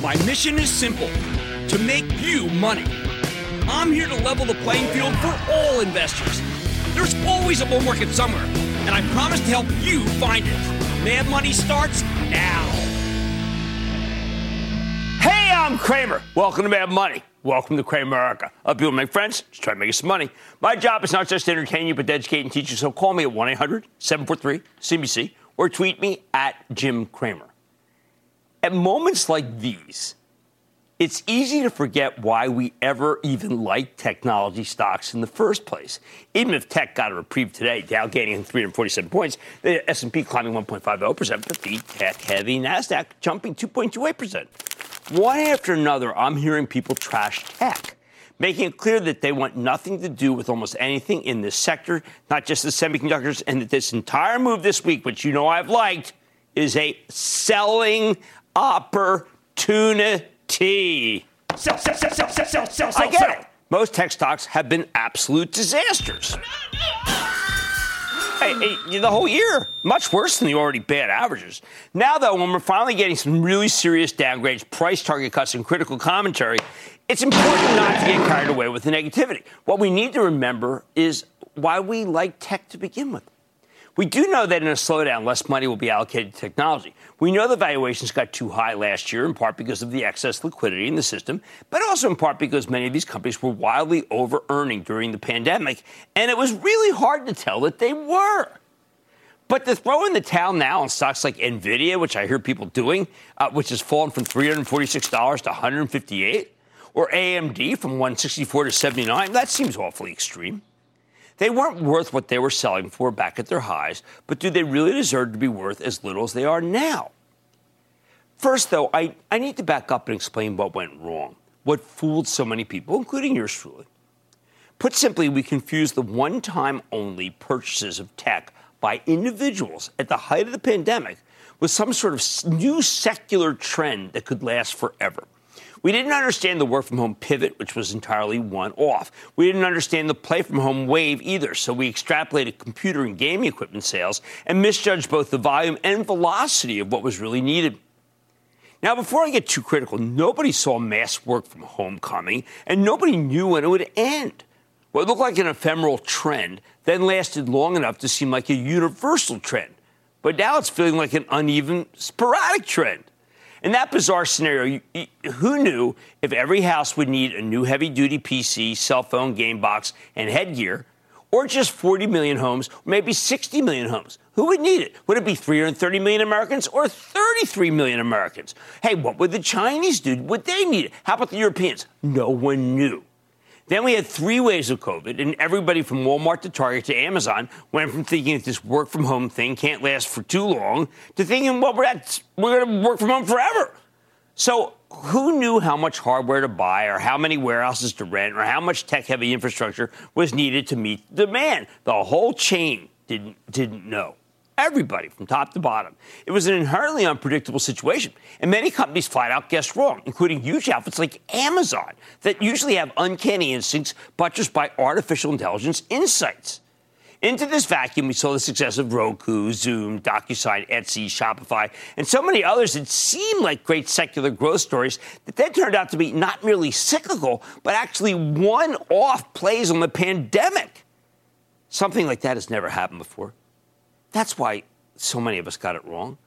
My mission is simple to make you money. I'm here to level the playing field for all investors. There's always a bull market somewhere, and I promise to help you find it. Mad Money starts now. Hey, I'm Cramer. Welcome to Mad Money. Welcome to Cramerica. I people make friends, just try to make us some money. My job is not just to entertain you, but to educate and teach you. So call me at 1 800 743 CNBC or tweet me at Jim Cramer. At moments like these, it's easy to forget why we ever even liked technology stocks in the first place. Even if tech got a reprieve today, Dow gaining 347 points, the S&P climbing 1.50%, but the tech-heavy Nasdaq jumping 2.28%. One after another, I'm hearing people trash tech, making it clear that they want nothing to do with almost anything in this sector, not just the semiconductors, and that this entire move this week, which you know I've liked, is a selling opportunity. Sell, sell, sell, sell, sell, sell, sell, sell. I get sell. it. Most tech stocks have been absolute disasters. Hey, hey, the whole year, much worse than the already bad averages. Now, though, when we're finally getting some really serious downgrades, price target cuts, and critical commentary, it's important not to get carried away with the negativity. What we need to remember is why we like tech to begin with. We do know that in a slowdown, less money will be allocated to technology. We know the valuations got too high last year, in part because of the excess liquidity in the system, but also in part because many of these companies were wildly over earning during the pandemic, and it was really hard to tell that they were. But to throw in the towel now on stocks like Nvidia, which I hear people doing, uh, which has fallen from $346 to 158, or AMD from 164 to 79, that seems awfully extreme. They weren't worth what they were selling for back at their highs, but do they really deserve to be worth as little as they are now? First, though, I, I need to back up and explain what went wrong, what fooled so many people, including yours truly. Put simply, we confused the one time only purchases of tech by individuals at the height of the pandemic with some sort of new secular trend that could last forever. We didn't understand the work from home pivot, which was entirely one off. We didn't understand the play from home wave either, so we extrapolated computer and gaming equipment sales and misjudged both the volume and velocity of what was really needed. Now, before I get too critical, nobody saw mass work from home coming, and nobody knew when it would end. What looked like an ephemeral trend then lasted long enough to seem like a universal trend. But now it's feeling like an uneven, sporadic trend. In that bizarre scenario, who knew if every house would need a new heavy duty PC, cell phone, game box, and headgear, or just 40 million homes, maybe 60 million homes? Who would need it? Would it be 330 million Americans or 33 million Americans? Hey, what would the Chinese do? Would they need it? How about the Europeans? No one knew. Then we had three waves of COVID, and everybody from Walmart to Target to Amazon went from thinking that this work from home thing can't last for too long to thinking, well, we're, we're going to work from home forever. So, who knew how much hardware to buy, or how many warehouses to rent, or how much tech heavy infrastructure was needed to meet demand? The whole chain didn't, didn't know everybody from top to bottom. It was an inherently unpredictable situation, and many companies flat out guessed wrong, including huge outfits like Amazon that usually have uncanny instincts buttressed by artificial intelligence insights. Into this vacuum, we saw the success of Roku, Zoom, DocuSign, Etsy, Shopify, and so many others that seemed like great secular growth stories that then turned out to be not merely cyclical, but actually one off plays on the pandemic. Something like that has never happened before. That's why so many of us got it wrong.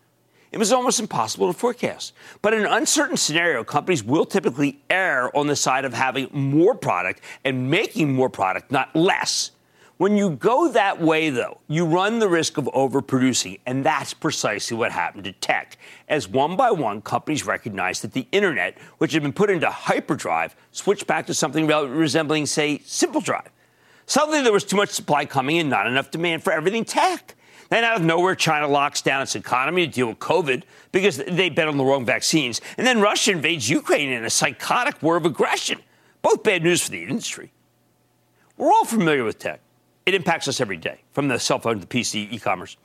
it was almost impossible to forecast. But in an uncertain scenario, companies will typically err on the side of having more product and making more product, not less. When you go that way, though, you run the risk of overproducing, and that's precisely what happened to tech. As one by one, companies recognized that the internet, which had been put into hyperdrive, switched back to something resembling, say, simple drive. Suddenly, there was too much supply coming and not enough demand for everything tech. Then, out of nowhere, China locks down its economy to deal with COVID because they bet on the wrong vaccines. And then Russia invades Ukraine in a psychotic war of aggression. Both bad news for the industry. We're all familiar with tech. It impacts us every day, from the cell phone to the PC, e commerce.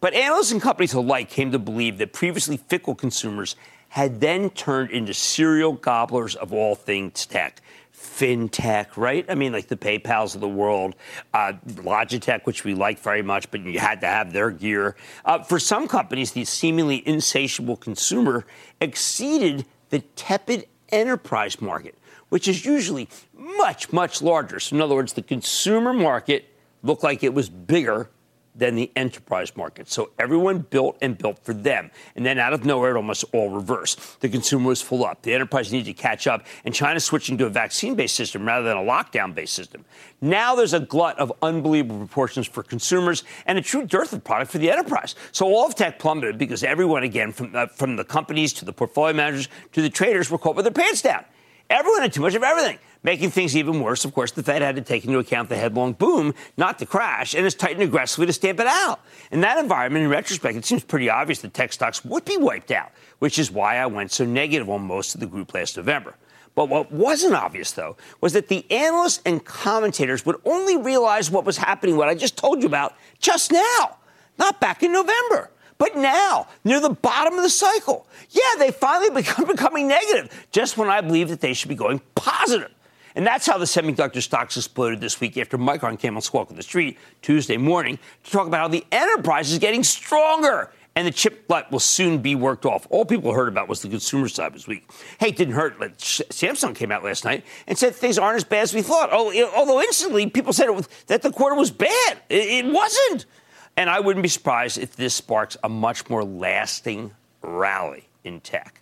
But analysts and companies alike came to believe that previously fickle consumers had then turned into serial gobblers of all things tech. FinTech, right? I mean, like the PayPals of the world, uh, Logitech, which we like very much, but you had to have their gear. Uh, for some companies, the seemingly insatiable consumer exceeded the tepid enterprise market, which is usually much, much larger. So, in other words, the consumer market looked like it was bigger than the enterprise market. So everyone built and built for them. And then out of nowhere, it almost all reversed. The consumer was full up. The enterprise needed to catch up. And China's switching to a vaccine based system rather than a lockdown based system. Now there's a glut of unbelievable proportions for consumers and a true dearth of product for the enterprise. So all of tech plummeted because everyone, again, from, uh, from the companies to the portfolio managers to the traders, were caught with their pants down. Everyone had too much of everything. Making things even worse, of course, the Fed had to take into account the headlong boom, not the crash, and has tightened aggressively to stamp it out. In that environment, in retrospect, it seems pretty obvious that tech stocks would be wiped out, which is why I went so negative on most of the group last November. But what wasn't obvious, though, was that the analysts and commentators would only realize what was happening, what I just told you about, just now, not back in November. But now, near the bottom of the cycle, yeah, they finally become becoming negative, just when I believe that they should be going positive. And that's how the semiconductor stocks exploded this week after Micron came on Squawk on the Street Tuesday morning to talk about how the enterprise is getting stronger and the chip glut will soon be worked off. All people heard about was the consumer side this week. Hey, it didn't hurt. Samsung came out last night and said things aren't as bad as we thought. Oh, although instantly people said was, that the quarter was bad. It, it wasn't. And I wouldn't be surprised if this sparks a much more lasting rally in tech.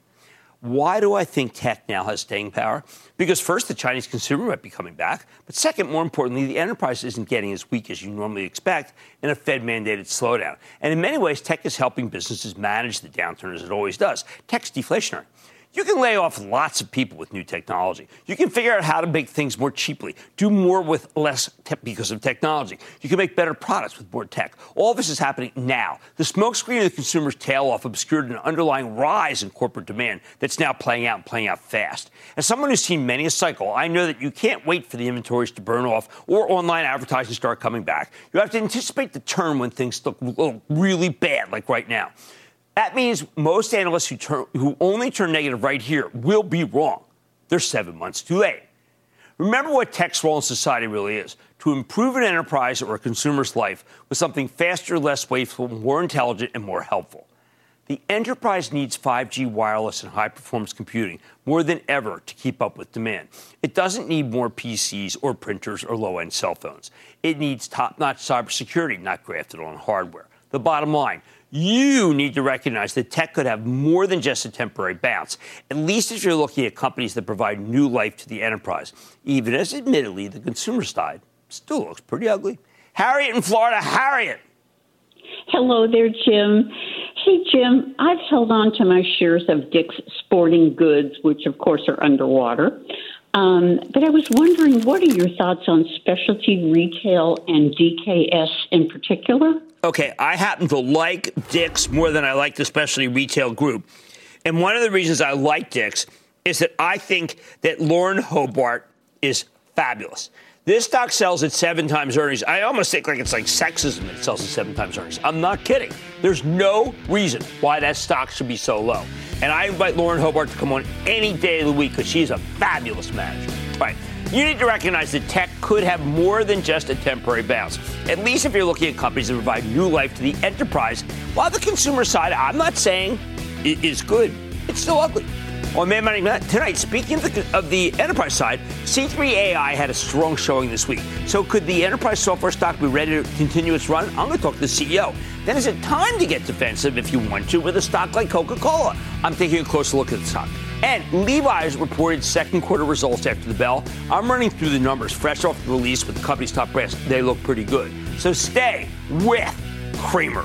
Why do I think tech now has staying power? Because first, the Chinese consumer might be coming back, but second, more importantly, the enterprise isn't getting as weak as you normally expect in a Fed mandated slowdown. And in many ways, tech is helping businesses manage the downturn as it always does. Tech's deflationary. You can lay off lots of people with new technology. You can figure out how to make things more cheaply, do more with less tech because of technology. You can make better products with more tech. All this is happening now. The smokescreen of the consumer's tail off obscured an underlying rise in corporate demand that's now playing out and playing out fast. As someone who's seen many a cycle, I know that you can't wait for the inventories to burn off or online advertising start coming back. You have to anticipate the turn when things look really bad, like right now. That means most analysts who, turn, who only turn negative right here will be wrong. They're seven months too late. Remember what tech's role in society really is to improve an enterprise or a consumer's life with something faster, less wasteful, more intelligent, and more helpful. The enterprise needs 5G wireless and high performance computing more than ever to keep up with demand. It doesn't need more PCs or printers or low end cell phones. It needs top notch cybersecurity, not grafted on hardware. The bottom line you need to recognize that tech could have more than just a temporary bounce, at least if you're looking at companies that provide new life to the enterprise, even as admittedly the consumer side still looks pretty ugly. Harriet in Florida, Harriet. Hello there, Jim. Hey, Jim, I've held on to my shares of Dick's Sporting Goods, which of course are underwater. Um, but I was wondering, what are your thoughts on specialty retail and DKS in particular? Okay, I happen to like Dick's more than I like the specialty retail group. And one of the reasons I like Dick's is that I think that Lauren Hobart is fabulous. This stock sells at seven times earnings. I almost think like it's like sexism that sells at seven times earnings. I'm not kidding. There's no reason why that stock should be so low. And I invite Lauren Hobart to come on any day of the week because she's a fabulous manager. All right. You need to recognize that tech could have more than just a temporary bounce, at least if you're looking at companies that provide new life to the enterprise, while the consumer side, I'm not saying, is good. It's still ugly. On Mad Money tonight, speaking of the, of the enterprise side, C3 AI had a strong showing this week. So could the enterprise software stock be ready to continue its run? I'm going to talk to the CEO. Then is it time to get defensive if you want to with a stock like Coca-Cola? I'm taking a closer look at the stock. And Levi's reported second quarter results after the bell. I'm running through the numbers fresh off the release with the company's top brands. They look pretty good. So stay with Cramer.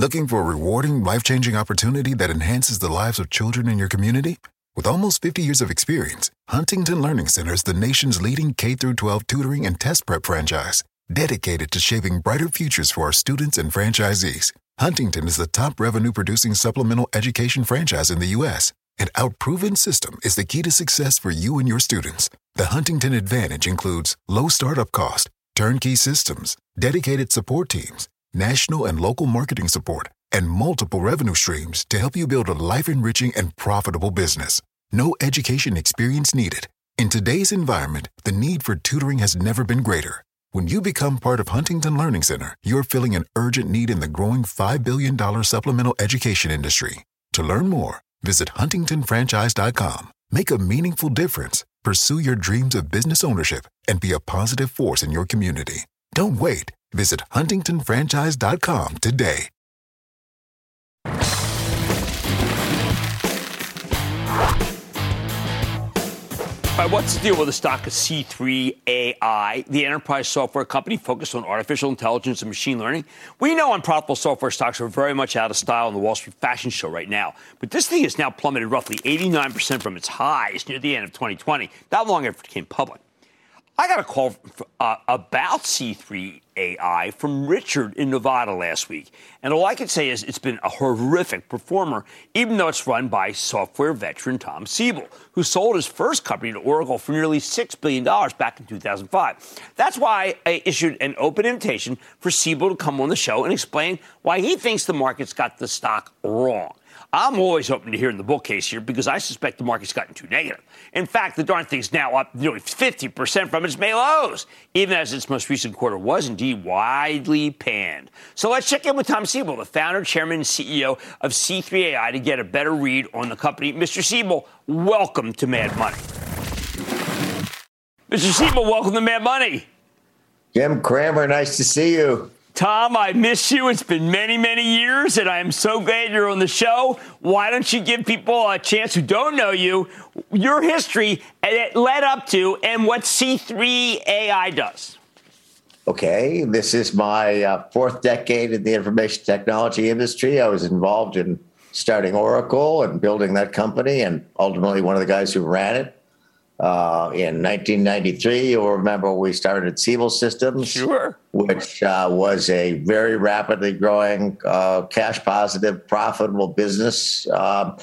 Looking for a rewarding, life changing opportunity that enhances the lives of children in your community? With almost 50 years of experience, Huntington Learning Center is the nation's leading K 12 tutoring and test prep franchise, dedicated to shaping brighter futures for our students and franchisees. Huntington is the top revenue producing supplemental education franchise in the U.S. An our proven system is the key to success for you and your students. The Huntington Advantage includes low startup cost, turnkey systems, dedicated support teams, national and local marketing support, and multiple revenue streams to help you build a life enriching and profitable business. No education experience needed. In today's environment, the need for tutoring has never been greater. When you become part of Huntington Learning Center, you're filling an urgent need in the growing $5 billion supplemental education industry. To learn more, visit huntingtonfranchise.com. Make a meaningful difference, pursue your dreams of business ownership, and be a positive force in your community. Don't wait. Visit huntingtonfranchise.com today. Right, what's the deal with the stock of C3 AI, the enterprise software company focused on artificial intelligence and machine learning? We know unprofitable software stocks are very much out of style in the Wall Street fashion show right now. But this thing has now plummeted roughly 89% from its highs near the end of 2020, not long after it became public. I got a call uh, about C3 AI from Richard in Nevada last week. And all I can say is it's been a horrific performer, even though it's run by software veteran Tom Siebel, who sold his first company to Oracle for nearly $6 billion back in 2005. That's why I issued an open invitation for Siebel to come on the show and explain why he thinks the market's got the stock wrong. I'm always open to hearing the bull case here because I suspect the market's gotten too negative. In fact, the darn thing's now up nearly 50% from its May lows, even as its most recent quarter was indeed widely panned. So let's check in with Tom Siebel, the founder, chairman, and CEO of C3AI, to get a better read on the company. Mr. Siebel, welcome to Mad Money. Mr. Siebel, welcome to Mad Money. Jim Cramer, nice to see you. Tom, I miss you. It's been many, many years, and I am so glad you're on the show. Why don't you give people a chance who don't know you, your history, and it led up to, and what C3 AI does? Okay, this is my uh, fourth decade in the information technology industry. I was involved in starting Oracle and building that company, and ultimately one of the guys who ran it. Uh, in 1993, you'll remember we started Siebel Systems, sure. which uh, was a very rapidly growing, uh, cash positive, profitable business um,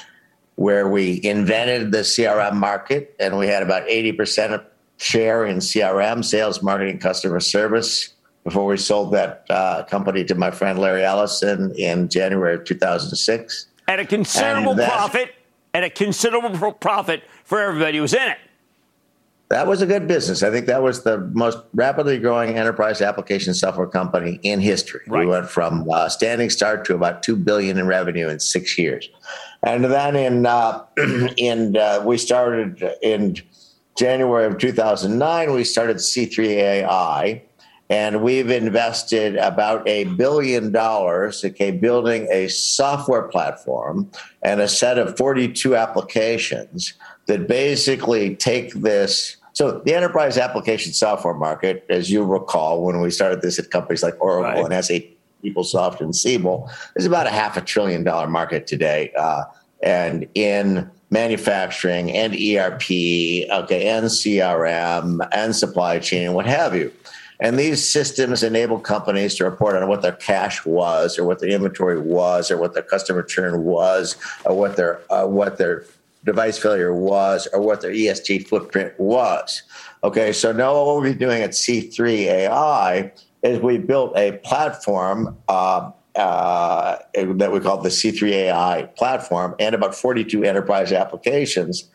where we invented the CRM market and we had about 80% share in CRM, sales, marketing, customer service, before we sold that uh, company to my friend Larry Ellison in January of 2006. At a considerable profit, at a considerable profit for everybody who was in it that was a good business. I think that was the most rapidly growing enterprise application software company in history. Right. We went from uh, standing start to about two billion in revenue in six years, and then in uh, in uh, we started in January of 2009. We started C3AI, and we've invested about a billion dollars. Okay, building a software platform and a set of 42 applications that basically take this. So the enterprise application software market, as you recall, when we started this at companies like Oracle right. and SAP, PeopleSoft, and Siebel, is about a half a trillion dollar market today. Uh, and in manufacturing and ERP, okay, and CRM and supply chain and what have you. And these systems enable companies to report on what their cash was, or what their inventory was, or what their customer churn was, or what their uh, what their device failure was or what their ESG footprint was. Okay, so now what we'll be doing at C3 AI is we built a platform uh, uh, that we call the C3 AI platform and about 42 enterprise applications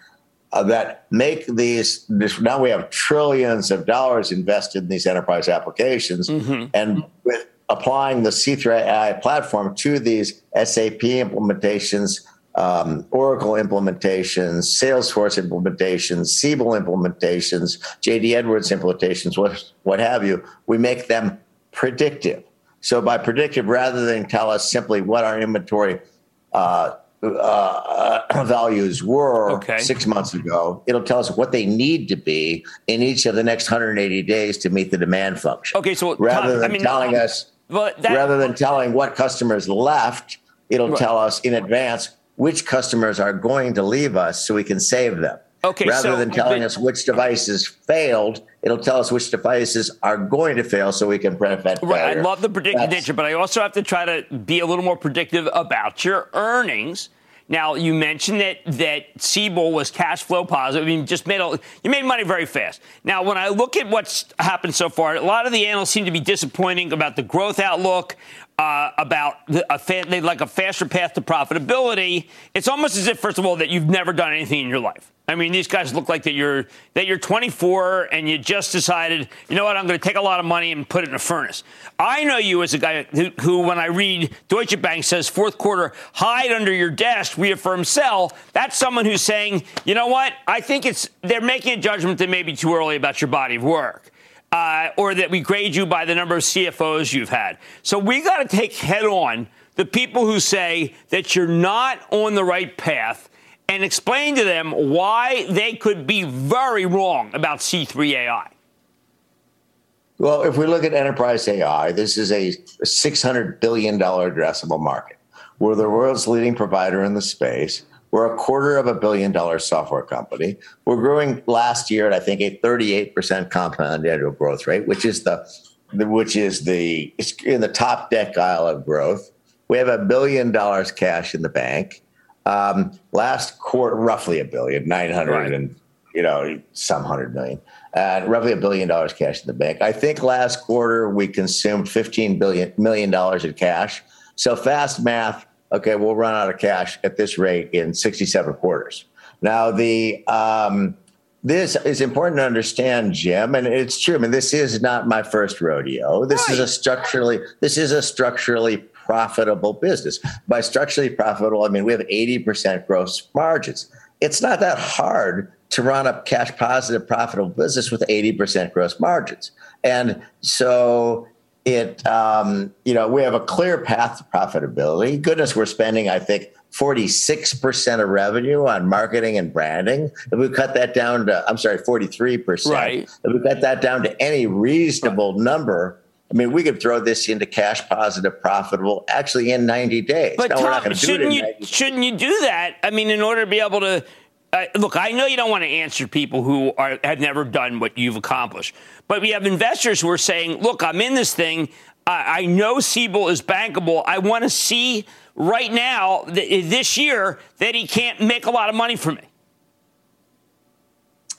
uh, that make these. This, now we have trillions of dollars invested in these enterprise applications, mm-hmm. and with applying the C3 AI platform to these SAP implementations, um, Oracle implementations, Salesforce implementations, Siebel implementations, JD Edwards implementations, what, what have you, we make them predictive. So by predictive, rather than tell us simply what our inventory uh, uh, values were okay. six months ago, it'll tell us what they need to be in each of the next 180 days to meet the demand function. Okay, so rather than I mean, telling us, that, rather than telling what customers left, it'll right. tell us in advance which customers are going to leave us so we can save them. Okay, rather so, than telling but, us which devices failed, it'll tell us which devices are going to fail so we can prevent failure. Right, I love the predictive nature, but I also have to try to be a little more predictive about your earnings. Now, you mentioned that that Siebel was cash flow positive. I mean, just made a, you made money very fast. Now, when I look at what's happened so far, a lot of the analysts seem to be disappointing about the growth outlook uh, about a fa- like a faster path to profitability. It's almost as if, first of all, that you've never done anything in your life. I mean, these guys look like that you're that you're 24 and you just decided, you know what, I'm going to take a lot of money and put it in a furnace. I know you as a guy who, who, when I read Deutsche Bank says fourth quarter, hide under your desk, reaffirm sell. That's someone who's saying, you know what, I think it's they're making a judgment that may be too early about your body of work uh, or that we grade you by the number of CFOs you've had. So we got to take head on the people who say that you're not on the right path and explain to them why they could be very wrong about C3 AI. Well, if we look at enterprise AI, this is a $600 billion addressable market. We're the world's leading provider in the space. We're a quarter of a billion dollar software company. We're growing last year at I think a 38% compound annual growth rate, which is the which is the in the top decile of growth. We have a billion dollars cash in the bank. Um, last quarter, roughly a billion, nine hundred right. and you know some hundred million, and roughly a billion dollars cash in the bank. I think last quarter we consumed fifteen billion million dollars in cash. So fast math okay, we'll run out of cash at this rate in 67 quarters. Now, the um, this is important to understand, Jim, and it's true. I mean, this is not my first rodeo. This right. is a structurally this is a structurally profitable business. By structurally profitable, I mean we have 80% gross margins. It's not that hard to run a cash positive profitable business with 80% gross margins. And so it um, you know we have a clear path to profitability goodness we're spending i think 46% of revenue on marketing and branding if we cut that down to i'm sorry 43% right. if we cut that down to any reasonable right. number I mean, we could throw this into cash positive, profitable, actually in 90 days. But Tom, shouldn't you shouldn't you do that? I mean, in order to be able to uh, look, I know you don't want to answer people who are, have never done what you've accomplished, but we have investors who are saying, look, I'm in this thing. I, I know Siebel is bankable. I want to see right now, th- this year, that he can't make a lot of money for me.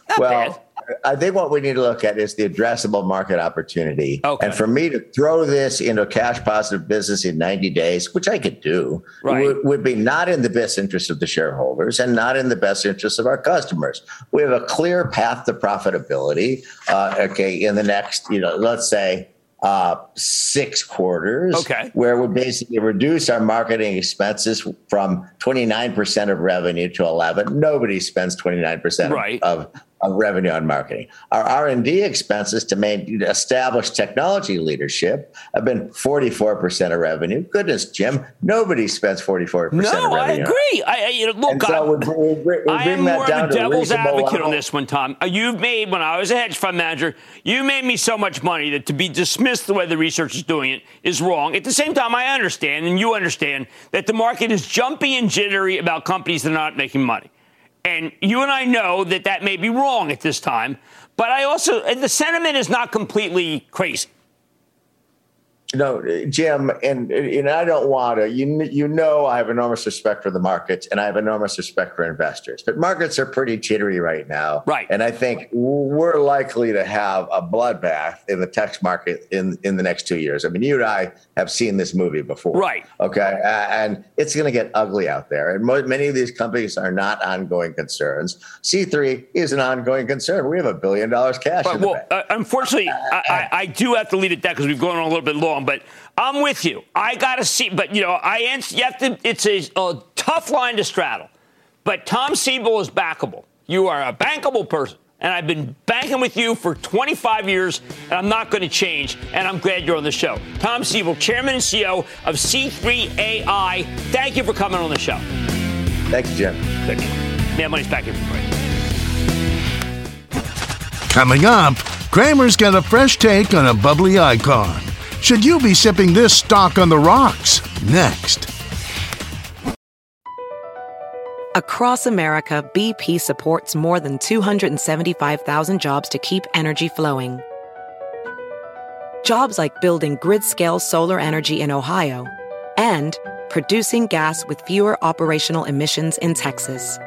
Not well, bad. I think what we need to look at is the addressable market opportunity. Okay. And for me to throw this into a cash positive business in 90 days, which I could do, right. would, would, be not in the best interest of the shareholders and not in the best interest of our customers. We have a clear path to profitability. Uh, okay, in the next, you know, let's say uh, six quarters, okay. where we basically reduce our marketing expenses from 29% of revenue to 11. Nobody spends 29% right. of of revenue on marketing. Our R&D expenses to main, establish technology leadership have been 44% of revenue. Goodness, Jim, nobody spends 44% no, of revenue. I agree. I, you know, look, so we, we, we I am more of a devil's advocate level. on this one, Tom. Uh, you've made, when I was a hedge fund manager, you made me so much money that to be dismissed the way the research is doing it is wrong. At the same time, I understand, and you understand, that the market is jumpy and jittery about companies that are not making money. And you and I know that that may be wrong at this time, but I also, the sentiment is not completely crazy. You know, Jim, and and I don't want to. You you know, I have enormous respect for the markets, and I have enormous respect for investors. But markets are pretty jittery right now, right? And I think we're likely to have a bloodbath in the tech market in in the next two years. I mean, you and I have seen this movie before, right? Okay, and it's going to get ugly out there. And mo- many of these companies are not ongoing concerns. C three is an ongoing concern. We have a billion dollars cash. Right, well, uh, unfortunately, I, I, I do have to leave it at that because we've gone on a little bit long. But I'm with you. I got to see. But, you know, I you have to, it's a, a tough line to straddle. But Tom Siebel is backable. You are a bankable person. And I've been banking with you for 25 years, and I'm not going to change. And I'm glad you're on the show. Tom Siebel, Chairman and CEO of C3AI. Thank you for coming on the show. Thank you, Jim. Good. Yeah, money's back in for me. Coming up, Cramer's got a fresh take on a bubbly icon. Should you be sipping this stock on the rocks? Next. Across America, BP supports more than 275,000 jobs to keep energy flowing. Jobs like building grid scale solar energy in Ohio and producing gas with fewer operational emissions in Texas.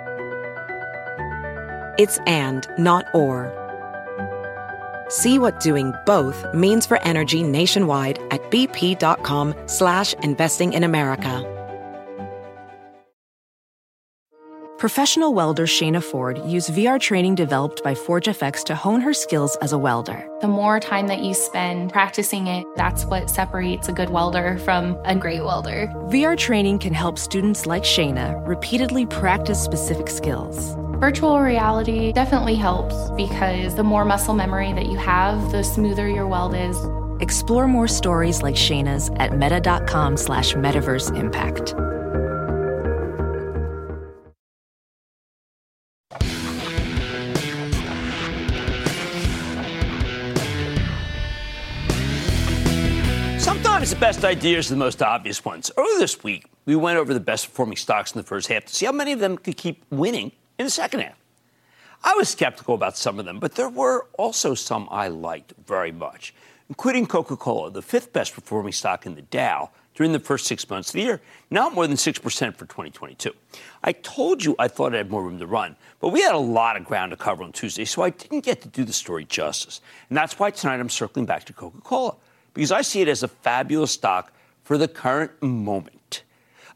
It's and, not or. See what doing both means for energy nationwide at bp.com slash investing in America. Professional welder Shayna Ford used VR training developed by ForgeFX to hone her skills as a welder. The more time that you spend practicing it, that's what separates a good welder from a great welder. VR training can help students like Shayna repeatedly practice specific skills. Virtual reality definitely helps because the more muscle memory that you have, the smoother your weld is. Explore more stories like Shayna's at meta.com slash metaverse impact. Sometimes the best ideas are the most obvious ones. Earlier this week, we went over the best performing stocks in the first half to see how many of them could keep winning in the second half. I was skeptical about some of them, but there were also some I liked very much, including Coca Cola, the fifth best performing stock in the Dow during the first six months of the year, now more than 6% for 2022. I told you I thought it had more room to run, but we had a lot of ground to cover on Tuesday, so I didn't get to do the story justice. And that's why tonight I'm circling back to Coca Cola, because I see it as a fabulous stock for the current moment.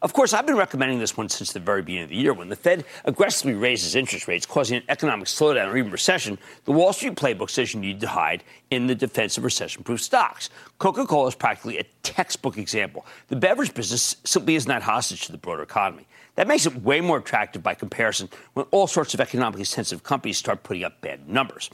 Of course, I've been recommending this one since the very beginning of the year. When the Fed aggressively raises interest rates, causing an economic slowdown or even recession, the Wall Street playbook says you need to hide in the defense of recession proof stocks. Coca Cola is practically a textbook example. The beverage business simply is not hostage to the broader economy. That makes it way more attractive by comparison when all sorts of economically sensitive companies start putting up bad numbers.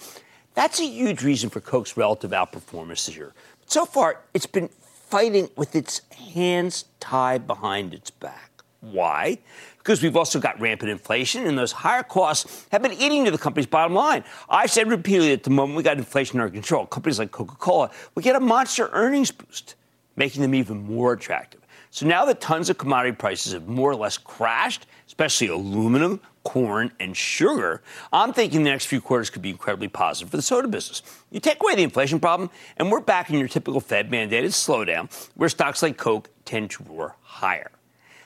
That's a huge reason for Coke's relative outperformance this year. But so far, it's been fighting with its hands tied behind its back. Why? Because we've also got rampant inflation, and those higher costs have been eating to the company's bottom line. I've said repeatedly at the moment we got inflation under control, companies like Coca Cola will get a monster earnings boost, making them even more attractive. So now that tons of commodity prices have more or less crashed, especially aluminum, corn, and sugar, I'm thinking the next few quarters could be incredibly positive for the soda business. You take away the inflation problem, and we're back in your typical Fed mandated slowdown where stocks like Coke tend to roar higher.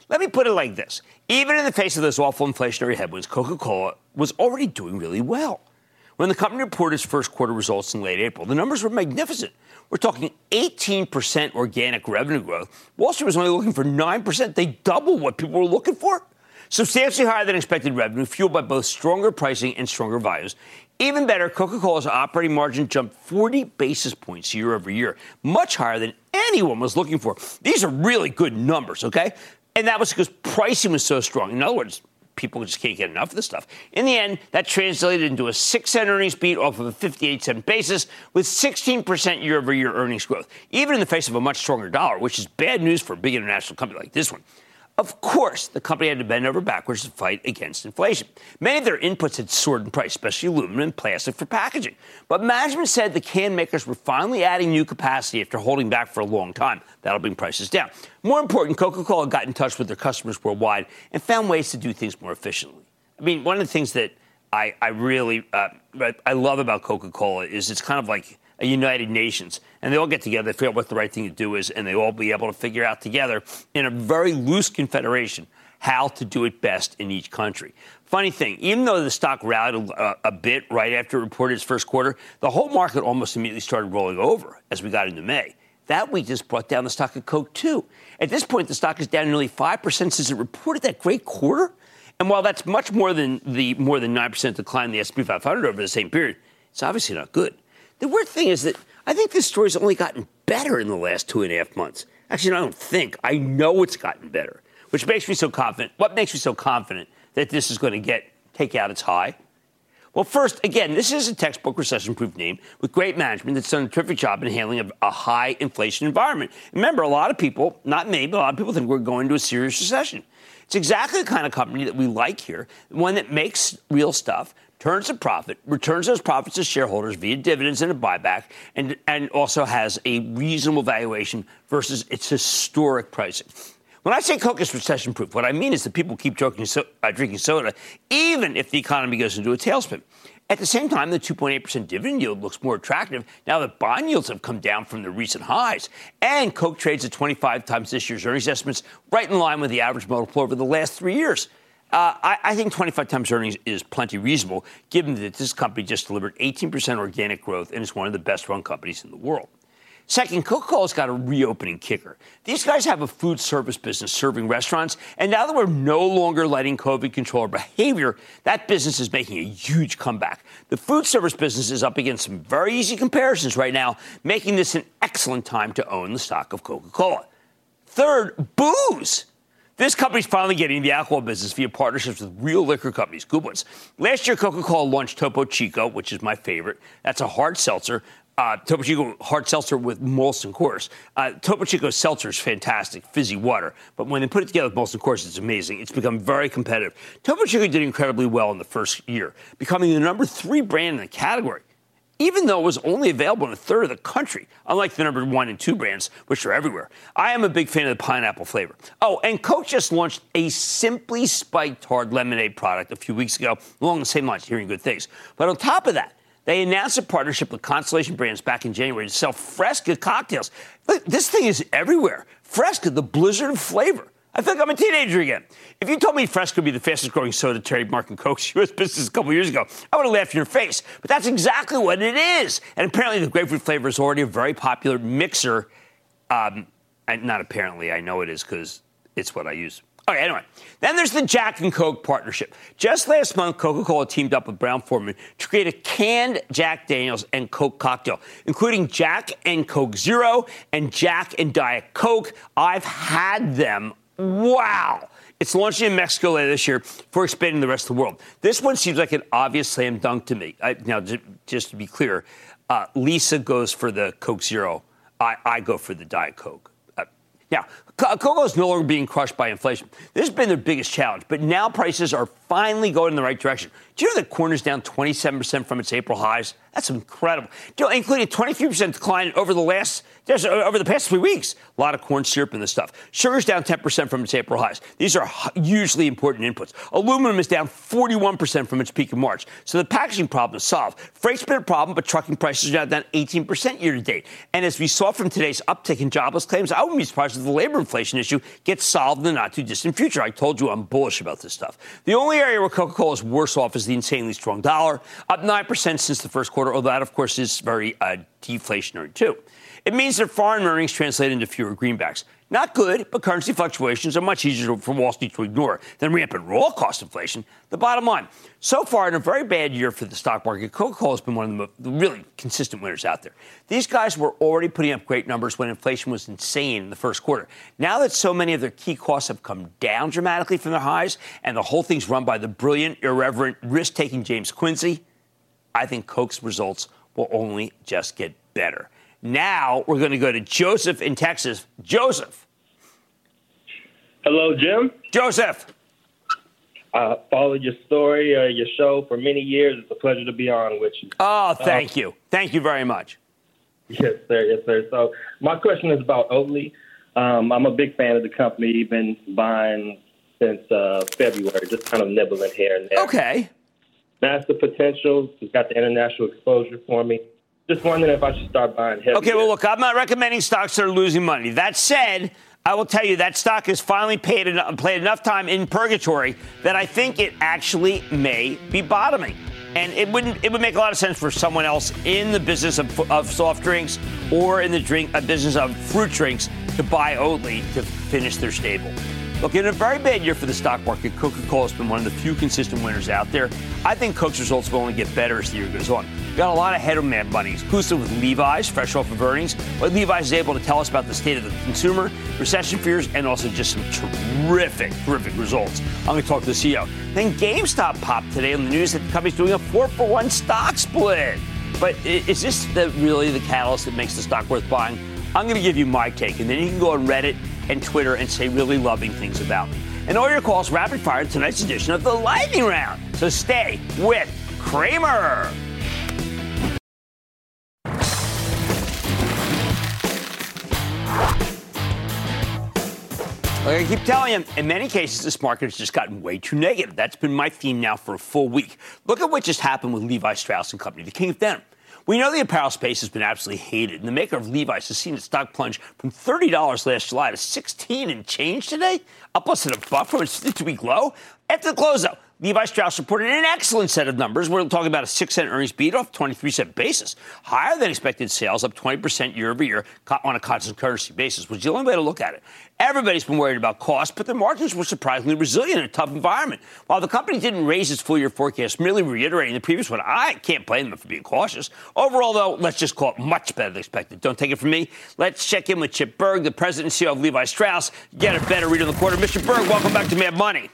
Let me put it like this even in the face of those awful inflationary headwinds, Coca Cola was already doing really well. When the company reported its first quarter results in late April, the numbers were magnificent. We're talking 18% organic revenue growth. Wall Street was only looking for 9%. They doubled what people were looking for. Substantially higher than expected revenue, fueled by both stronger pricing and stronger volumes. Even better, Coca Cola's operating margin jumped 40 basis points year over year, much higher than anyone was looking for. These are really good numbers, okay? And that was because pricing was so strong. In other words, people just can't get enough of this stuff. In the end, that translated into a 6 cent earnings beat off of a 58 cent basis with 16% year over year earnings growth, even in the face of a much stronger dollar, which is bad news for a big international company like this one. Of course, the company had to bend over backwards to fight against inflation. Many of their inputs had soared in price, especially aluminum and plastic for packaging. But management said the can makers were finally adding new capacity after holding back for a long time. That'll bring prices down. More important, Coca Cola got in touch with their customers worldwide and found ways to do things more efficiently. I mean, one of the things that I, I really uh, I love about Coca Cola is it's kind of like a United Nations, and they all get together, they figure out what the right thing to do is, and they all be able to figure out together in a very loose confederation how to do it best in each country. Funny thing, even though the stock rallied a, uh, a, bit right after it reported its first quarter, the whole market almost immediately started rolling over as we got into May. That week just brought down the stock of Coke, too. At this point, the stock is down nearly 5% since it reported that great quarter. And while that's much more than the more than 9% decline in the S&P 500 over the same period, it's obviously not good. The weird thing is that I think this story's only gotten better in the last two and a half months. Actually, I don't think. I know it's gotten better, which makes me so confident. What makes me so confident that this is going to get take out its high? Well, first, again, this is a textbook recession proof name with great management that's done a terrific job in handling a, a, high inflation environment. Remember, a lot of people, not me, but a lot of people think we're going to a serious recession. It's exactly the kind of company that we like here, one that makes real stuff, turns a profit, returns those profits to shareholders via dividends and a buyback, and, and also has a reasonable valuation versus its historic pricing. When I say Coke is recession proof, what I mean is that people keep drinking, so, uh, drinking soda even if the economy goes into a tailspin. At the same time, the 2.8% dividend yield looks more attractive now that bond yields have come down from the recent highs. And Coke trades at 25 times this year's earnings estimates, right in line with the average multiple over the last three years. Uh, I, I, think 25 times earnings is plenty reasonable, given that this company just delivered 18% organic growth and is one of the best run companies in the world. Second, Coca Cola's got a reopening kicker. These guys have a food service business serving restaurants, and now that we're no longer letting COVID control our behavior, that business is making a huge comeback. The food service business is up against some very easy comparisons right now, making this an excellent time to own the stock of Coca Cola. Third, booze. This company's finally getting the alcohol business via partnerships with real liquor companies, good ones. Last year, Coca Cola launched Topo Chico, which is my favorite. That's a hard seltzer uh, Topo Chico hard seltzer with Molson Coors. Uh, Topo Chico seltzer is fantastic, fizzy water. But when they put it together with Molson Coors, it's amazing. It's become very competitive. Topo Chico did incredibly well in the first year, becoming the number three brand in the category, even though it was only available in a third of the country, unlike the number one and two brands, which are everywhere. I am a big fan of the pineapple flavor. Oh, and Coke just launched a Simply Spiked Hard Lemonade product a few weeks ago, along the same lines, hearing good things. But on top of that, they announced a partnership with Constellation Brands back in January to sell Fresca cocktails. This thing is everywhere. Fresca, the blizzard flavor. I feel like I'm a teenager again. If you told me Fresca would be the fastest growing soda trademark in Coke's U.S. business a couple years ago, I would have laughed in your face. But that's exactly what it is. And apparently, the grapefruit flavor is already a very popular mixer. Um, and not apparently, I know it is because it's what I use. Okay, anyway. Then there's the Jack and Coke partnership. Just last month, Coca Cola teamed up with Brown Forman to create a canned Jack Daniels and Coke cocktail, including Jack and Coke Zero and Jack and Diet Coke. I've had them. Wow. It's launching in Mexico later this year for expanding the rest of the world. This one seems like an obvious slam dunk to me. I, now, just to be clear, uh, Lisa goes for the Coke Zero. I, I go for the Diet Coke. Now, cocoa is no longer being crushed by inflation. This has been their biggest challenge, but now prices are finally going in the right direction. Do you know that corn is down 27% from its April highs? That's incredible. Do You know, including a 23% decline over the last uh, over the past three weeks. A lot of corn syrup in this stuff. Sugar's down 10% from its April highs. These are hugely important inputs. Aluminum is down 41% from its peak in March. So the packaging problem is solved. Freight's been a problem, but trucking prices are now down 18% year to date. And as we saw from today's uptick in jobless claims, I wouldn't be surprised if the labor inflation issue gets solved in the not too distant future. I told you I'm bullish about this stuff. The only area where Coca-Cola is worse off is the insanely strong dollar, up 9% since the first quarter, although that, of course, is very uh, deflationary, too. It means that foreign earnings translate into fewer greenbacks. Not good, but currency fluctuations are much easier for Wall Street to ignore than rampant raw cost inflation. The bottom line so far, in a very bad year for the stock market, Coca Cola has been one of the really consistent winners out there. These guys were already putting up great numbers when inflation was insane in the first quarter. Now that so many of their key costs have come down dramatically from their highs, and the whole thing's run by the brilliant, irreverent, risk taking James Quincey, I think Coke's results will only just get better. Now we're going to go to Joseph in Texas. Joseph. Hello, Jim. Joseph. I followed your story, uh, your show for many years. It's a pleasure to be on with you. Oh, thank uh, you. Thank you very much. Yes, sir. Yes, sir. So my question is about Oatly. Um, I'm a big fan of the company. Been buying since uh, February, just kind of nibbling here and there. Okay. That's the potential. It's got the international exposure for me just wondering if I should start buying heavy. Okay, well, look, I'm not recommending stocks that are losing money. That said, I will tell you that stock has finally paid enough, played enough time in purgatory that I think it actually may be bottoming. And it wouldn't it would make a lot of sense for someone else in the business of, of soft drinks or in the drink uh, business of fruit drinks to buy Oatly to finish their stable. Look, in a very bad year for the stock market, Coca-Cola has been one of the few consistent winners out there. I think Coke's results will only get better as the year goes on. We've got a lot of head of Mad Money, exclusive with Levi's, fresh off of earnings. What Levi's is able to tell us about the state of the consumer, recession fears, and also just some terrific, terrific results. I'm going to talk to the CEO. Then GameStop popped today on the news that the company's doing a four for one stock split. But is this the, really the catalyst that makes the stock worth buying? I'm going to give you my take, and then you can go on Reddit and Twitter and say really loving things about me. And all your calls rapid fire tonight's edition of the Lightning Round. So stay with Cramer. Like I keep telling you, in many cases, this market has just gotten way too negative. That's been my theme now for a full week. Look at what just happened with Levi Strauss and Company, the king of denim. We know the apparel space has been absolutely hated, and the maker of Levi's has seen its stock plunge from $30 last July to 16 and change today, up less than a from its 52-week low. After the close, though, Levi Strauss reported an excellent set of numbers. We're talking about a 6 cent earnings beat off 23 cent basis. Higher than expected sales, up 20% year over year on a constant currency basis, which is the only way to look at it. Everybody's been worried about cost, but their margins were surprisingly resilient in a tough environment. While the company didn't raise its full year forecast, merely reiterating the previous one, I can't blame them for being cautious. Overall, though, let's just call it much better than expected. Don't take it from me. Let's check in with Chip Berg, the president and CEO of Levi Strauss. Get a better read on the quarter. Mr. Berg, welcome back to Mad Money.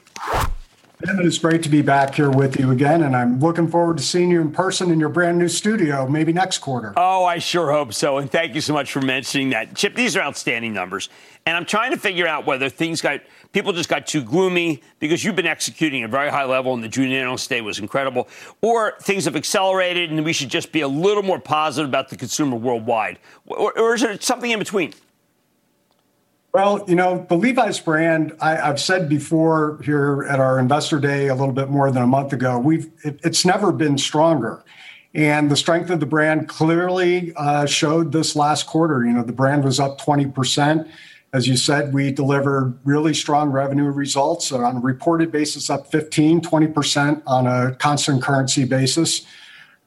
Ben, it's great to be back here with you again, and I'm looking forward to seeing you in person in your brand new studio, maybe next quarter. Oh, I sure hope so. And thank you so much for mentioning that. Chip, these are outstanding numbers. And I'm trying to figure out whether things got, people just got too gloomy because you've been executing at a very high level and the June analyst day was incredible, or things have accelerated and we should just be a little more positive about the consumer worldwide. Or, or is there something in between? Well, you know, the Levi's brand, I, have said before here at our investor day a little bit more than a month ago, we've it, it's never been stronger. And the strength of the brand clearly uh, showed this last quarter. You know, the brand was up 20%. As you said, we delivered really strong revenue results on a reported basis, up 15, 20% on a constant currency basis.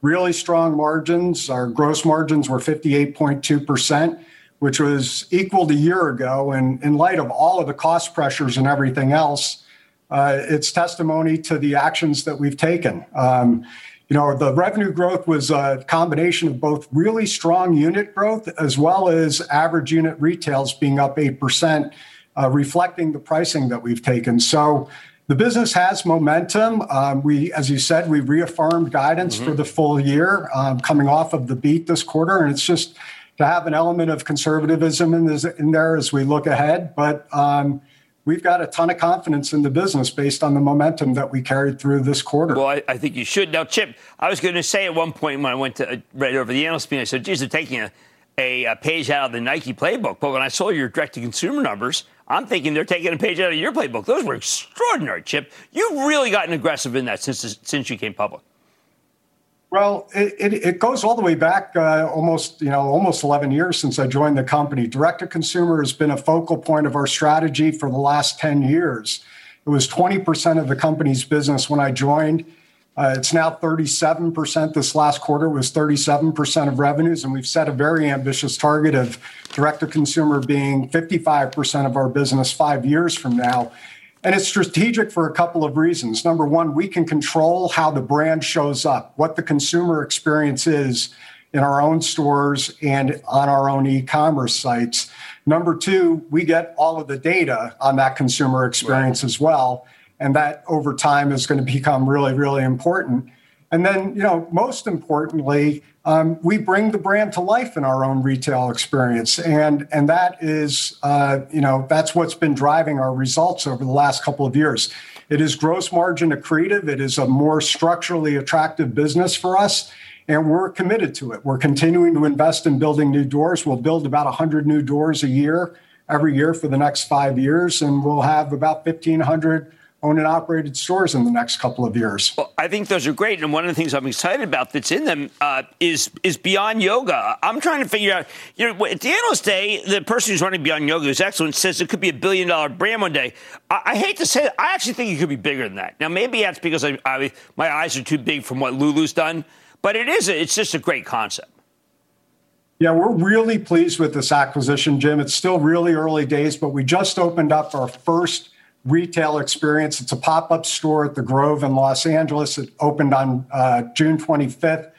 Really strong margins. Our gross margins were 58.2% which was equal to a year ago. And in light of all of the cost pressures and everything else, uh, it's testimony to the actions that we've taken. Um, you know, the revenue growth was a combination of both really strong unit growth as well as average unit retails being up 8%, uh, reflecting the pricing that we've taken. So the business has momentum. Um, we, as you said, we reaffirmed guidance mm-hmm. for the full year um, coming off of the beat this quarter. And it's just, to have an element of conservatism in, this, in there as we look ahead. But um, we've got a ton of confidence in the business based on the momentum that we carried through this quarter. Well, I, I think you should. Now, Chip, I was going to say at one point when I went to uh, over the analyst meeting, I said, geez, they're taking a, a, a page out of the Nike playbook. But when I saw your direct to consumer numbers, I'm thinking they're taking a page out of your playbook. Those were extraordinary, Chip. You've really gotten aggressive in that since, since you came public. Well, it, it, it, goes all the way back uh, almost, you know, almost 11 years since I joined the company. Direct to consumer has been a focal point of our strategy for the last 10 years. It was 20% of the company's business when I joined. Uh, it's now 37%. This last quarter was 37% of revenues, and we've set a very ambitious target of direct to consumer being 55% of our business five years from now. And it's strategic for a couple of reasons. Number one, we can control how the brand shows up, what the consumer experience is in our own stores and on our own e commerce sites. Number two, we get all of the data on that consumer experience right. as well. And that over time is going to become really, really important. And then, you know, most importantly, um, we bring the brand to life in our own retail experience, and and that is, uh, you know, that's what's been driving our results over the last couple of years. It is gross margin accretive. It is a more structurally attractive business for us, and we're committed to it. We're continuing to invest in building new doors. We'll build about 100 new doors a year every year for the next five years, and we'll have about 1,500 owned and operated stores in the next couple of years. Well, I think those are great, and one of the things I'm excited about that's in them uh, is is Beyond Yoga. I'm trying to figure out. You know, at the analyst day, the person who's running Beyond Yoga, who's excellent, says it could be a billion dollar brand one day. I, I hate to say it, I actually think it could be bigger than that. Now, maybe that's because I, I, my eyes are too big from what Lulu's done, but it is. It's just a great concept. Yeah, we're really pleased with this acquisition, Jim. It's still really early days, but we just opened up our first retail experience. It's a pop up store at the Grove in Los Angeles. It opened on uh, June 25th.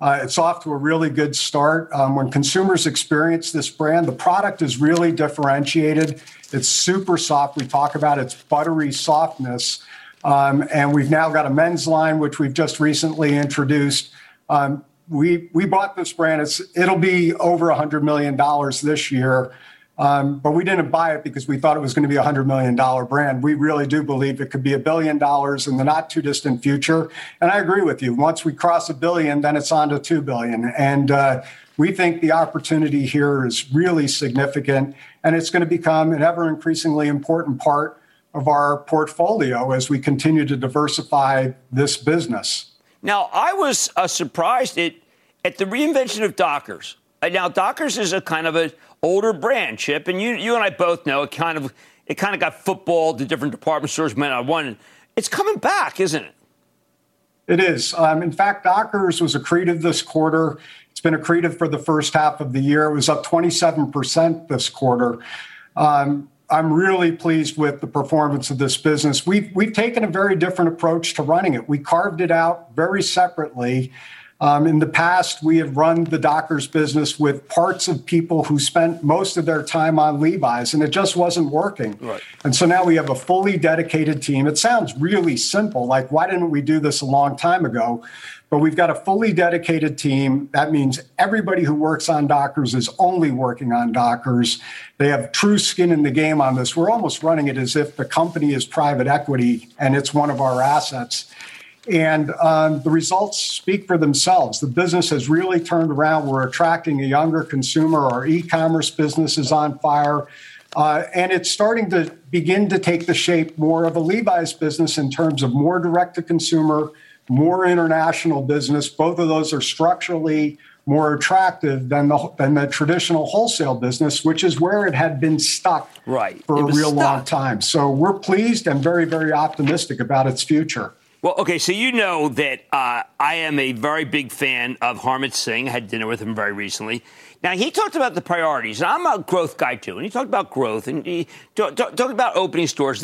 Uh, it's off to a really good start. Um, when consumers experience this brand, the product is really differentiated. It's super soft. We talk about its buttery softness. Um, and we've now got a men's line, which we've just recently introduced. Um, we we bought this brand. It's it'll be over a hundred million dollars this year. Um, but we didn't buy it because we thought it was going to be a $100 million brand. We really do believe it could be a billion dollars in the not too distant future. And I agree with you. Once we cross a billion, then it's on to 2 billion. And uh, we think the opportunity here is really significant. And it's going to become an ever increasingly important part of our portfolio as we continue to diversify this business. Now, I was uh, surprised at, at the reinvention of Dockers. Uh, now, Dockers is a kind of a older brand, Chip, and you you and I both know it kind of it kind of got football to different department stores, man. I one. It's coming back, isn't it? It is. Um, in fact, Dockers was accretive this quarter. It's been accretive for the first half of the year. It was up 27% this quarter. Um, I'm really pleased with the performance of this business. We've we've taken a very different approach to running it. We carved it out very separately um, in the past, we have run the Dockers business with parts of people who spent most of their time on Levi's, and it just wasn't working. Right. And so now we have a fully dedicated team. It sounds really simple, like why didn't we do this a long time ago? But we've got a fully dedicated team. That means everybody who works on Dockers is only working on Dockers. They have true skin in the game on this. We're almost running it as if the company is private equity and it's one of our assets. And um, the results speak for themselves. The business has really turned around. We're attracting a younger consumer. Our e commerce business is on fire. Uh, and it's starting to begin to take the shape more of a Levi's business in terms of more direct to consumer, more international business. Both of those are structurally more attractive than the than the traditional wholesale business, which is where it had been stuck right. for a real stuck. long time. So we're pleased and very very optimistic about its future. Well, okay, so you know that uh, I am a very big fan of Harmit Singh. I had dinner with him very recently. Now, he talked about the priorities, and I'm a growth guy too, and he talked about growth, and he talked, about opening stores.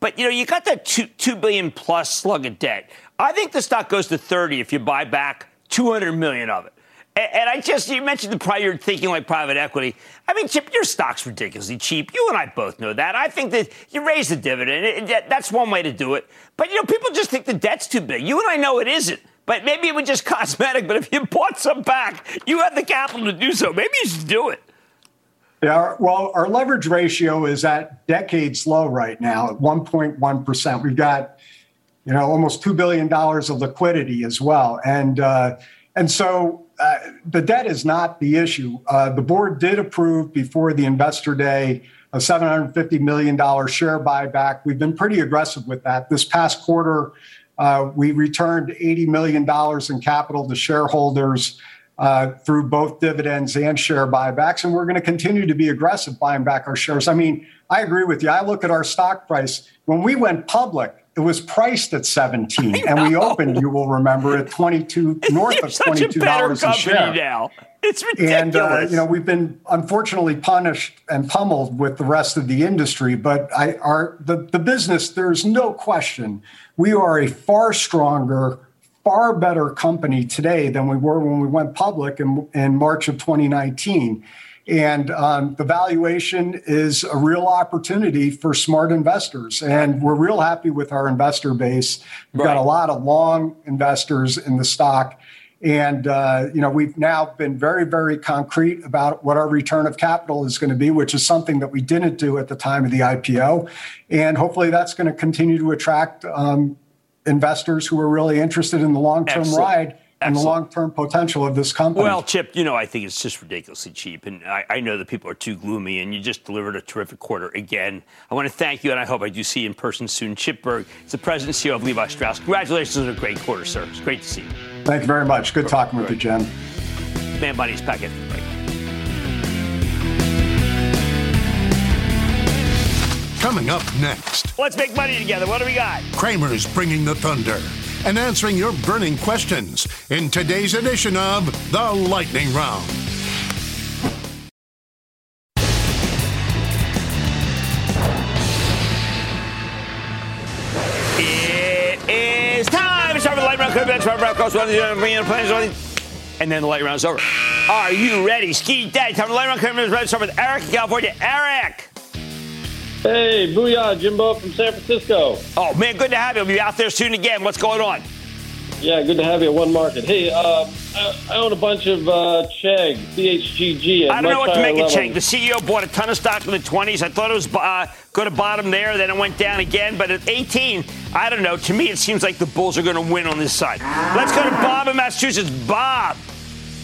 But, you know, you got that two, 2 billion plus slug of debt. I think the stock goes to 30 if you buy back 200 million of it. And I just, you mentioned the prior thinking like private equity. I mean, Chip, your stock's ridiculously cheap. You and I both know that. I think that you raise the dividend. that's one way to do it. But, you know, people just think the debt's too big. You and I know it isn't. But maybe it was just cosmetic. But if you bought some back, you have the capital to do so. Maybe you should do it. Yeah, well, our leverage ratio is at decades low right now at 1.1%. We've got, you know, almost $2 billion of liquidity as well. And, uh, and so uh, the debt is not the issue. Uh, the board did approve before the investor day a $750 million share buyback. We've been pretty aggressive with that. This past quarter, uh, we returned $80 million in capital to shareholders uh, through both dividends and share buybacks. And we're going to continue to be aggressive buying back our shares. I mean, I agree with you. I look at our stock price. When we went public, it was priced at 17 and we opened you will remember at 22 north of 22 dollars a, share. now. It's ridiculous and uh, you know we've been unfortunately punished and pummeled with the rest of the industry but i are the, the business there's no question we are a far stronger far better company today than we were when we went public in, in march of 2019 and um, the valuation is a real opportunity for smart investors. And we're real happy with our investor base. We've right. got a lot of long investors in the stock. And, uh, you know, we've now been very, very concrete about what our return of capital is going to be, which is something that we didn't do at the time of the IPO. And hopefully that's going to continue to attract um, investors who are really interested in the long term ride and the long term potential of this company. Well, Chip, you know, I think it's just ridiculously cheap. And I, I, know that people are too gloomy, and you just delivered a terrific quarter again. I want to thank you, and I hope I do see you in person soon. Chip Berg is the president and CEO of Levi Strauss. Congratulations on a great quarter, sir. It's great to see you. Thank you very much. Good talking with you, Jim. Mad Money's back after the break. Coming up next. Let's make money together. What do we got? Cramer's bringing the thunder and answering your burning questions in today's edition of The Lightning Round. It is time the lightning round. And then the lightning round is over. Are you ready? Ski Daddy. Time for the lightning round. Let's start with Eric in California. Eric. Hey, booyah, Jimbo from San Francisco. Oh, man, good to have you. I'll be out there soon again. What's going on? Yeah, good to have you at One Market. Hey, uh, I, I, own a bunch of uh, Chegg, CHGG. I don't know what to make of Chegg. The CEO bought a ton of stock in the 20s. I thought it was uh, going to bottom there, then it went down again. But at 18, I don't know. To me, it seems like the Bulls are going to win on this side. Let's go to Bob in Massachusetts. Bob.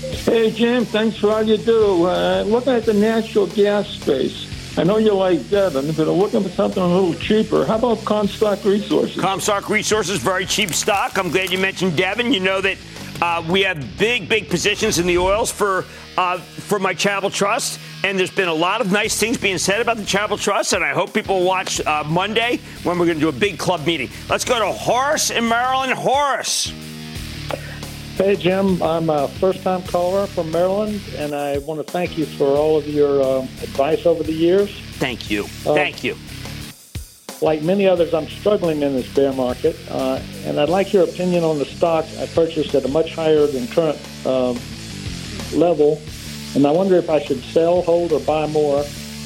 Hey, Jim, thanks for all you do. Uh, looking at the natural gas space. I know you like Devon, but I'm looking for something a little cheaper. How about Comstock Resources? Comstock Resources, very cheap stock. I'm glad you mentioned Devon. You know that uh, we have big, big positions in the oils for uh, for my Charitable Trust, and there's been a lot of nice things being said about the Charitable Trust, and I hope people watch uh, Monday when we're going to do a big club meeting. Let's go to Horace in Maryland. Horace. Hey, Jim. I'm a first time caller from Maryland, and I want to thank you for all of your uh, advice over the years. Thank you. Uh, thank you. Like many others, I'm struggling in this bear market, uh, and I'd like your opinion on the stock I purchased at a much higher than current um, level. And I wonder if I should sell, hold, or buy more.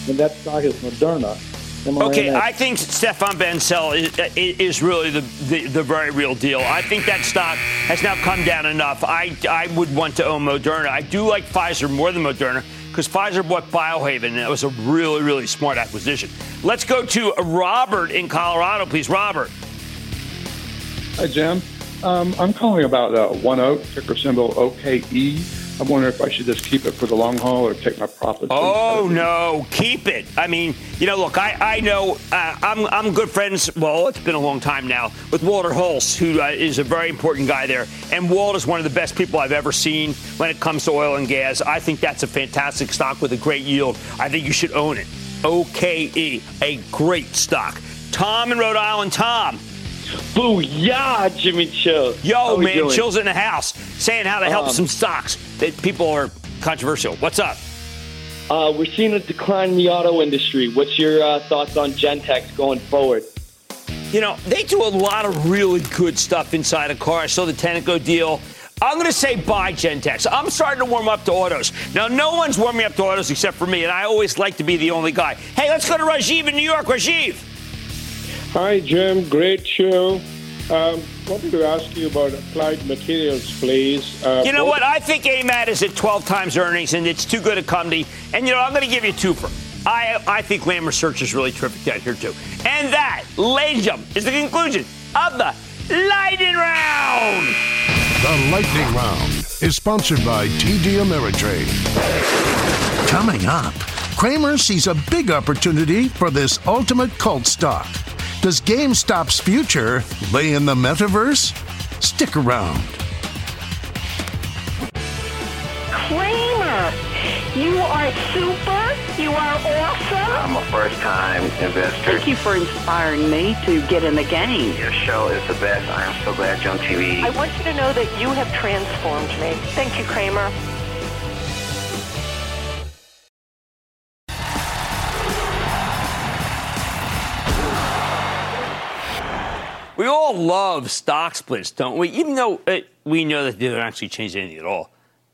And that stock is Moderna. Okay, I think Stéphane Bancel is, is really the, the, the, very real deal. I think that stock has now come down enough. I, I would want to own Moderna. I do like Pfizer more than Moderna because Pfizer bought Biohaven, and that was a really, really smart acquisition. Let's go to Robert in Colorado, please. Robert. Hi, Jim. Um, I'm calling about uh, ONEOK, ticker symbol OKE. I wonder if I should just keep it for the long haul or take my profits. Oh no, keep it. I mean, you know, look, I I know uh, I'm I'm good friends. Well, it's been a long time now with Walter Hulse, who uh, is a very important guy there, and Walt is one of the best people I've ever seen when it comes to oil and gas. I think that's a fantastic stock with a great yield. I think you should own it. OKE, a great stock. Tom in Rhode Island, Tom. Booyah, Jimmy Chills. Yo, man, Chills in the house saying how to help um, some stocks that people are controversial. What's up? Uh, we're seeing a decline in the auto industry. What's your uh, thoughts on Gentex going forward? You know, they do a lot of really good stuff inside a car. I saw the Tenneco deal. I'm going to say buy Gentex. I'm starting to warm up to autos. Now, no one's warming up to autos except for me, and I always like to be the only guy. Hey, let's go to Rajiv in New York. Rajiv. Hi, Jim. Great show. Um, wanted to ask you about applied materials, please. Uh, you know what? I think AMAT is at 12 times earnings, and it's too good a company. And you know, I'm going to give you two for. I I think Lam Research is really terrific down here too. And that, ladies and gentlemen, is the conclusion of the Lightning Round. The Lightning Round is sponsored by TD Ameritrade. Coming up, Cramer sees a big opportunity for this ultimate cult stock. Does GameStop's future lay in the metaverse? Stick around. Cramer, you are super. You are awesome. I'm a first time investor. Thank you for inspiring me to get in the game. Your show is the best. I am so glad you're on TV. I want you to know that you have transformed me. Thank you, Cramer. We all love stock splits, don't we? Even though it, we know that they don't actually change anything at all.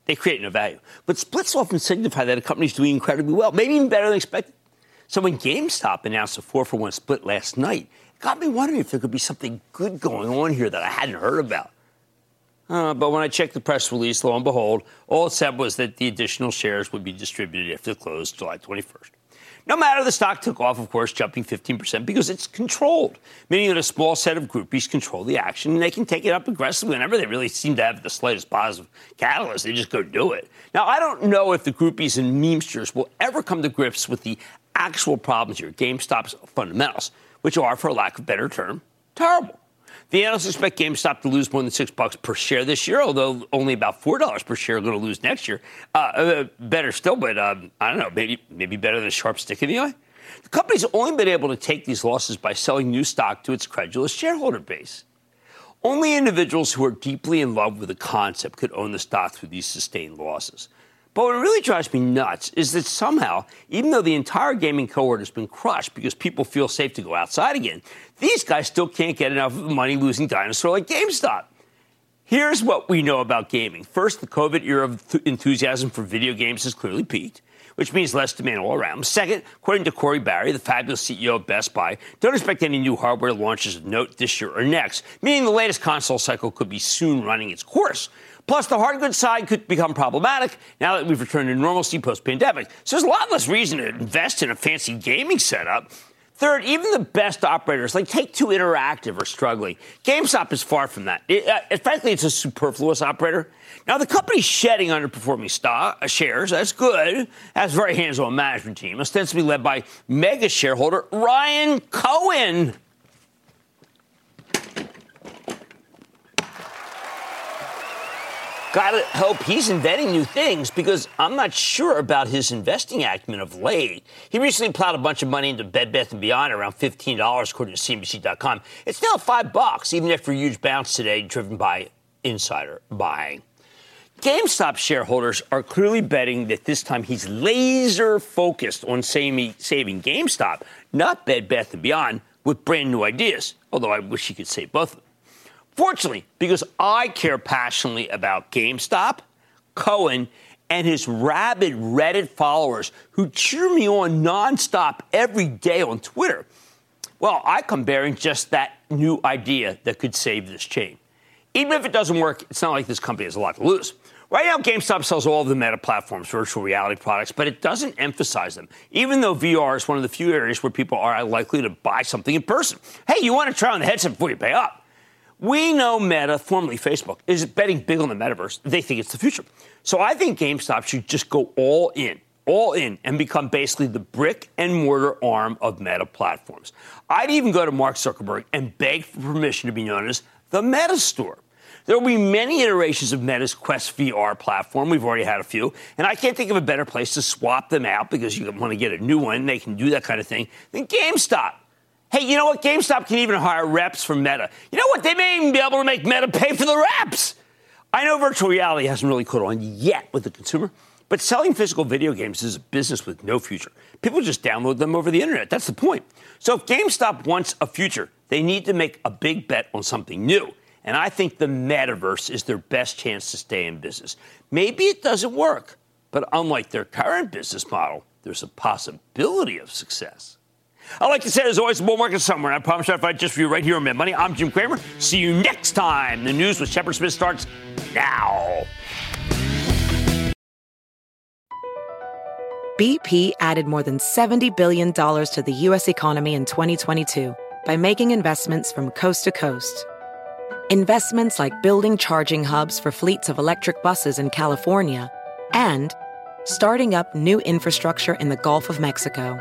They create no value. But splits often signify that a company's doing incredibly well, maybe even better than expected. So when GameStop announced a four for one split last night, it got me wondering if there could be something good going on here that I hadn't heard about. Uh, but when I checked the press release, lo and behold, all it said was that the additional shares would be distributed after the close, July 21st. No matter the stock took off, of course, jumping 15% because it's controlled, meaning that a small set of groupies control the action and they can take it up aggressively whenever they really seem to have the slightest positive catalyst. They just go do it. Now, I don't know if the groupies and memesters will ever come to grips with the actual problems here, GameStop's fundamentals, which are, for lack of a better term, terrible. The analysts expect GameStop to lose more than six bucks per share this year, although only about four dollars per share are going to lose next year. Uh, uh, better still, but um, I don't know, maybe maybe better than a sharp stick in the eye. The company's only been able to take these losses by selling new stock to its credulous shareholder base. Only individuals who are deeply in love with the concept could own the stock through these sustained losses. But what really drives me nuts is that somehow, even though the entire gaming cohort has been crushed because people feel safe to go outside again, these guys still can't get enough of money losing dinosaur like GameStop. Here's what we know about gaming. First, the COVID era of th- enthusiasm for video games has clearly peaked, which means less demand all around. Second, according to Corie Barry, the fabulous CEO of Best Buy, don't expect any new hardware launches of note this year or next, meaning the latest console cycle could be soon running its course. Plus, the hard goods side could become problematic now that we've returned to normalcy post pandemic. So there's a lot less reason to invest in a fancy gaming setup. Third, even the best operators like Take Two Interactive are struggling. GameStop is far from that. It, uh, frankly, it's a superfluous operator. Now, the company's shedding underperforming stock uh, shares. That's good. Has very hands-on management team, ostensibly led by mega shareholder Ryan Cohen. Gotta hope he's inventing new things because I'm not sure about his investing acumen of late. He recently plowed a bunch of money into Bed Bath & Beyond, around $15 according to CNBC.com. It's now five bucks, even after a huge bounce today driven by insider buying. GameStop shareholders are clearly betting that this time he's laser focused on saving, GameStop, not Bed Bath & Beyond, with brand new ideas, although I wish he could save both of them. Fortunately, because I care passionately about GameStop, Cohen, and his rabid Reddit followers who cheer me on nonstop every day on Twitter. Well, I come bearing just that new idea that could save this chain. Even if it doesn't work, it's not like this company has a lot to lose. Right now, GameStop sells all of the Meta platform's virtual reality products, but it doesn't emphasize them, even though VR is one of the few areas where people are likely to buy something in person. Hey, you want to try on the headset before you pay up. We know Meta, formerly Facebook, is betting big on the metaverse. They think it's the future. So I think GameStop should just go all in, all in, and become basically the brick and mortar arm of Meta platforms. I'd even go to Mark Zuckerberg and beg for permission to be known as the Meta Store. There will be many iterations of Meta's Quest VR platform. We've already had a few. And I can't think of a better place to swap them out because you want to get a new one. They can do that kind of thing than GameStop. Hey, you know what? GameStop can even hire reps from Meta. You know what? They may even be able to make Meta pay for the reps. I know virtual reality hasn't really caught on yet with the consumer, but selling physical video games is a business with no future. People just download them over the internet. That's the point. So if GameStop wants a future, they need to make a big bet on something new. And I think the metaverse is their best chance to stay in business. Maybe it doesn't work, but unlike their current business model, there's a possibility of success. I like to say there's always a bull market somewhere. I promise I'll fight just for you right here on Mad Money. I'm Jim Cramer. See you next time. The news with Shepard Smith starts now. BP added more than $70 billion to the U.S. economy in 2022 by making investments from coast to coast. Investments like building charging hubs for fleets of electric buses in California and starting up new infrastructure in the Gulf of Mexico.